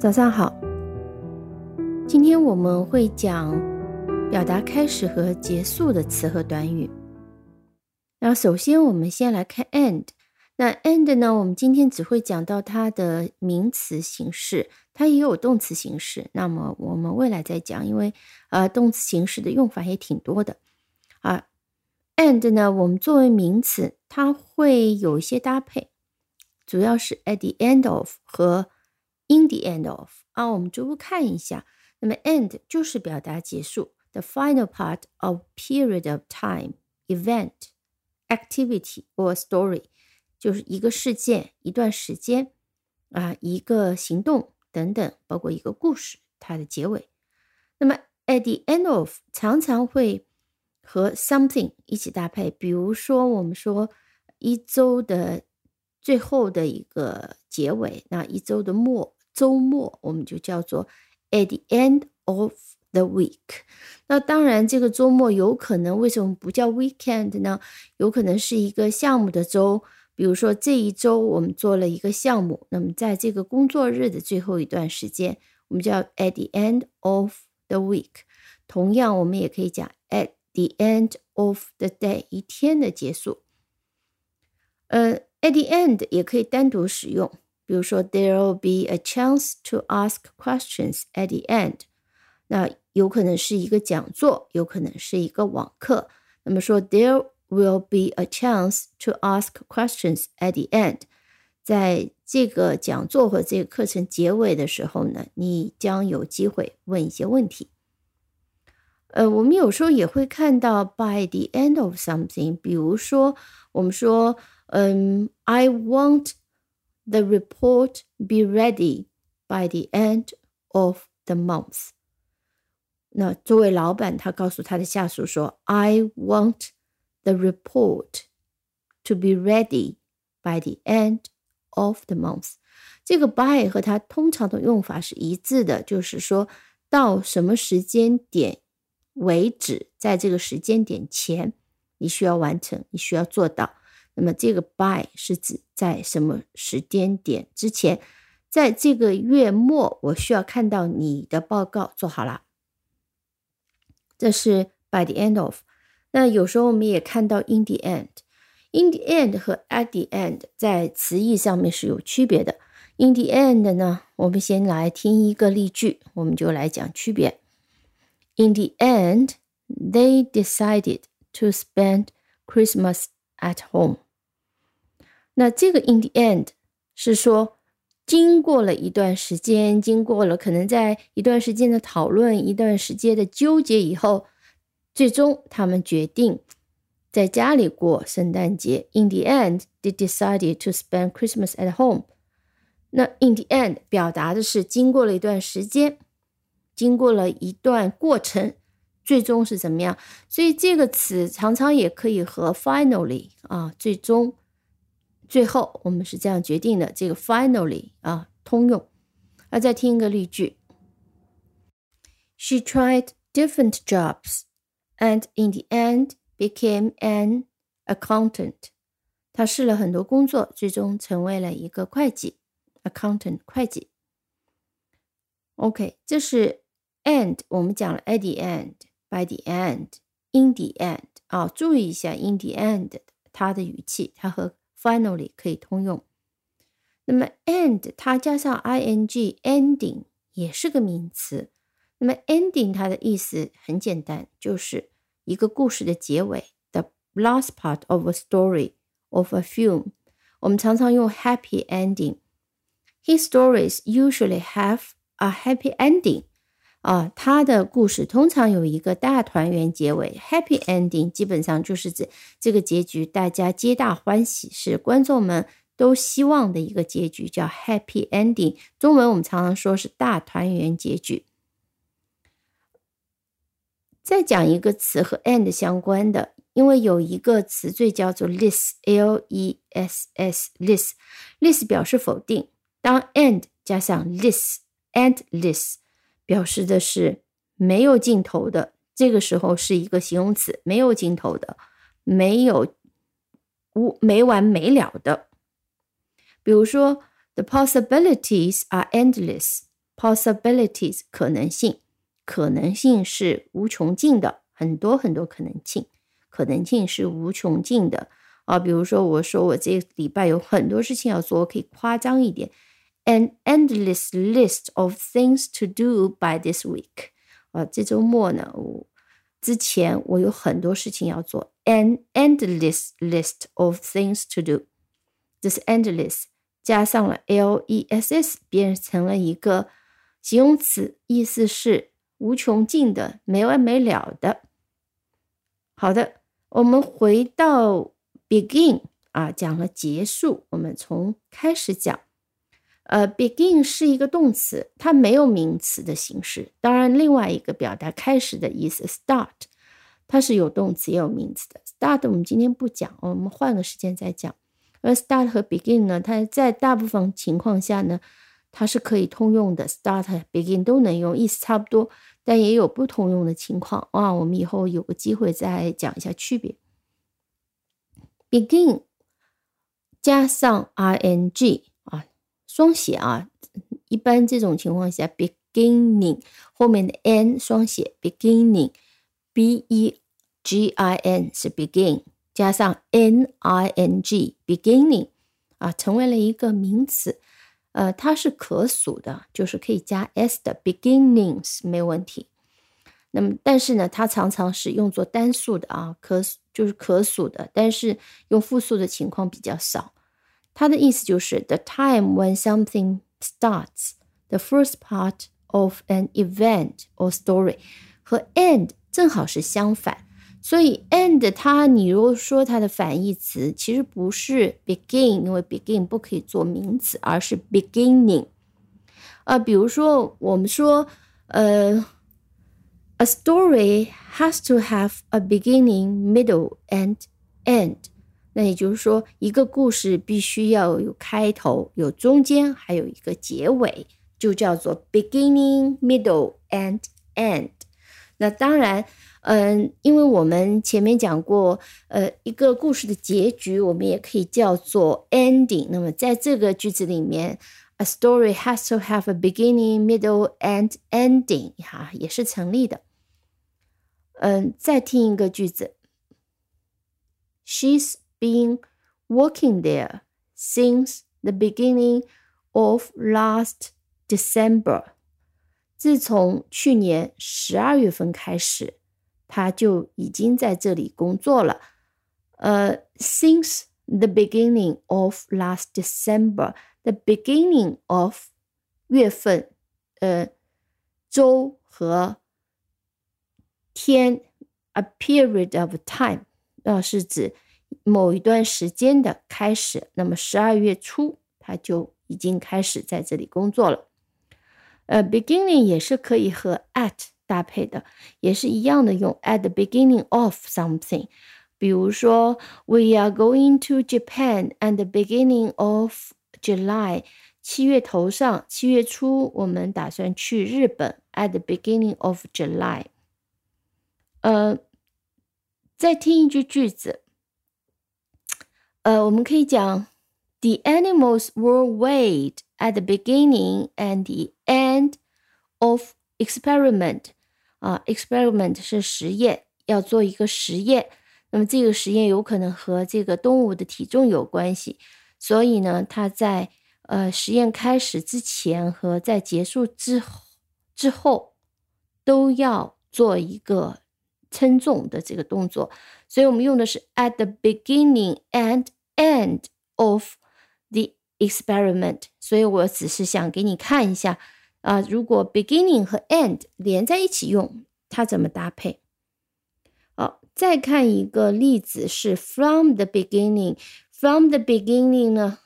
早上好，今天我们会讲表达开始和结束的词和短语。那，首先我们先来看 end。那 end 呢，我们今天只会讲到它的名词形式，它也有动词形式。那么我们未来再讲，因为呃动词形式的用法也挺多的啊。end 呢，我们作为名词，它会有一些搭配，主要是 at the end of 和 In the end of 啊，我们逐步看一下。那么 end 就是表达结束，the final part of period of time, event, activity or story，就是一个事件、一段时间啊、一个行动等等，包括一个故事它的结尾。那么 at the end of 常常会和 something 一起搭配，比如说我们说一周的最后的一个结尾，那一周的末。周末我们就叫做 at the end of the week。那当然，这个周末有可能为什么不叫 weekend 呢？有可能是一个项目的周，比如说这一周我们做了一个项目，那么在这个工作日的最后一段时间，我们叫 at the end of the week。同样，我们也可以讲 at the end of the day，一天的结束。呃，at the end 也可以单独使用。比如说，there will be a chance to ask questions at the end。那有可能是一个讲座，有可能是一个网课。那么说，there will be a chance to ask questions at the end。在这个讲座或这个课程结尾的时候呢，你将有机会问一些问题。呃，我们有时候也会看到 by the end of something。比如说，我们说，嗯，I want。 The report be ready by the end of the month。那作为老板，他告诉他的下属说：“I want the report to be ready by the end of the month。”这个 by 和它通常的用法是一致的，就是说到什么时间点为止，在这个时间点前，你需要完成，你需要做到。那么这个 by 是指在什么时间点之前，在这个月末，我需要看到你的报告做好了。这是 by the end of。那有时候我们也看到 in the end。in the end 和 at the end 在词义上面是有区别的。in the end 呢，我们先来听一个例句，我们就来讲区别。In the end, they decided to spend Christmas at home。那这个 in the end 是说，经过了一段时间，经过了可能在一段时间的讨论、一段时间的纠结以后，最终他们决定在家里过圣诞节。In the end, they decided to spend Christmas at home。那 in the end 表达的是经过了一段时间，经过了一段过程。最终是怎么样？所以这个词常常也可以和 finally 啊，最终、最后，我们是这样决定的。这个 finally 啊，通用。啊，再听一个例句：She tried different jobs and in the end became an accountant。她试了很多工作，最终成为了一个会计 accountant 会计。OK，这是 end，我们讲了 at the end。By the end, in the end 啊，注意一下 in the end 它的语气，它和 finally 可以通用。那么 end 它加上 ing，ending 也是个名词。那么 ending 它的意思很简单，就是一个故事的结尾，the last part of a story of a film。我们常常用 happy ending。His stories usually have a happy ending。啊，他的故事通常有一个大团圆结尾，happy ending，基本上就是指这个结局大家皆大欢喜，是观众们都希望的一个结局，叫 happy ending。中文我们常常说是大团圆结局。再讲一个词和 end 相关的，因为有一个词缀叫做 less，l e s s，less，less 表示否定，当 end 加上 less，endless。表示的是没有尽头的，这个时候是一个形容词，没有尽头的，没有无没完没了的。比如说，the possibilities are endless。possibilities 可能性，可能性是无穷尽的，很多很多可能性，可能性是无穷尽的啊。比如说，我说我这礼拜有很多事情要做，我可以夸张一点，an endless list of things to do by this week 啊。这周末呢，我之前我有很多事情要做，an endless list of things to do。这是 endless 加上了 l e s s，变成了一个形容词，意思是无穷尽的、没完没了的。好的，我们回到 begin 啊，讲了结束，我们从开始讲。呃，begin 是一个动词，它没有名词的形式。当然，另外一个表达开始的意思 start，它是有动词也有名词的。start 我们今天不讲，我们换个时间再讲。而 start 和 begin 呢，它在大部分情况下呢，它是可以通用的，start、begin 都能用，意思差不多，但也有不通用的情况啊。我们以后有个机会再讲一下区别。begin 加上 ing，双写啊，一般这种情况下，beginning 后面的 n 双写，beginning，b e g i n 是 begin。加上 n i n g beginning 啊，成为了一个名词，呃，它是可数的，就是可以加 s 的 beginnings 没有问题。那么，但是呢，它常常是用作单数的啊，可就是可数的，但是用复数的情况比较少。它的意思就是 the time when something starts，the first part of an event or story，和 end 正好是相反。所以，end 它，你如果说它的反义词，其实不是 begin，因为 begin 不可以做名词，而是 beginning。啊，比如说我们说，呃，a story has to have a beginning, middle and end。 那也就是说，一个故事必须要有开头、有中间，还有一个结尾，就叫做 beginning, middle and end。那当然。嗯，因为我们前面讲过，呃，一个故事的结局，我们也可以叫做 ending。那么在这个句子里面，a story has to have a beginning, middle and ending，哈，也是成立的。嗯，再听一个句子，She's been working there since the beginning of last December。自从去年十二月份开始。他就已经在这里工作了。呃，since the beginning of last December，the beginning of 月份，呃，周和天，a period of time，啊，是指 某一段时间的开始。那么十二月初，他就已经开始在这里工作了。呃，beginning 也是可以和 at。搭配的也是一样的，用 at the beginning of something。比如说，We are going to Japan at the beginning of July。七月头上，七月初，我们打算去日本。At the beginning of July。呃，再听一句句子。呃，我们可以讲，The animals were weighed at the beginning and the end of experiment。啊，experiment 是实验，要做一个实验。那么这个实验有可能和这个动物的体重有关系，所以呢，它在呃实验开始之前和在结束之后之后都要做一个称重的这个动作。所以我们用的是 at the beginning and end of the experiment。所以我只是想给你看一下。啊，如果 beginning 和 end 连在一起用，它怎么搭配？好，再看一个例子是 from the beginning。from the beginning 呢，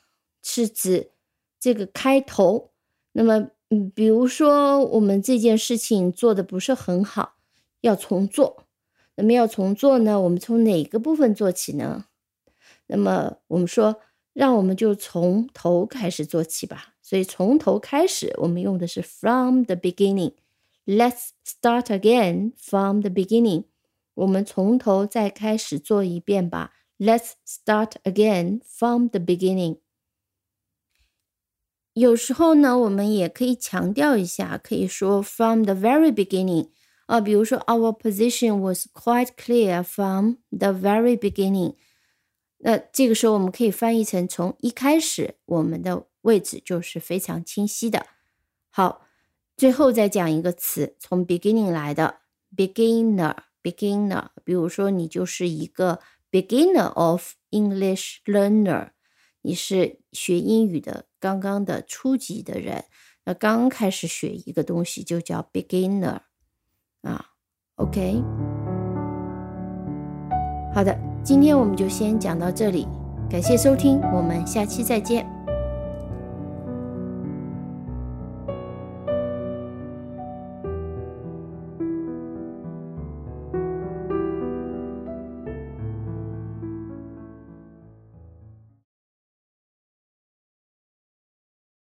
是指这个开头。那么，嗯，比如说我们这件事情做的不是很好，要重做。那么要重做呢，我们从哪个部分做起呢？那么我们说，让我们就从头开始做起吧。所以从头开始，我们用的是 from the beginning。Let's start again from the beginning。我们从头再开始做一遍吧。Let's start again from the beginning。有时候呢，我们也可以强调一下，可以说 from the very beginning 啊，比如说 our position was quite clear from the very beginning。那这个时候我们可以翻译成从一开始我们的位置就是非常清晰的。好，最后再讲一个词，从 beginning 来的 beginner，beginner。比如说你就是一个 beginner of English learner，你是学英语的刚刚的初级的人，那刚开始学一个东西就叫 beginner 啊。OK，好的。今天我们就先讲到这里，感谢收听，我们下期再见。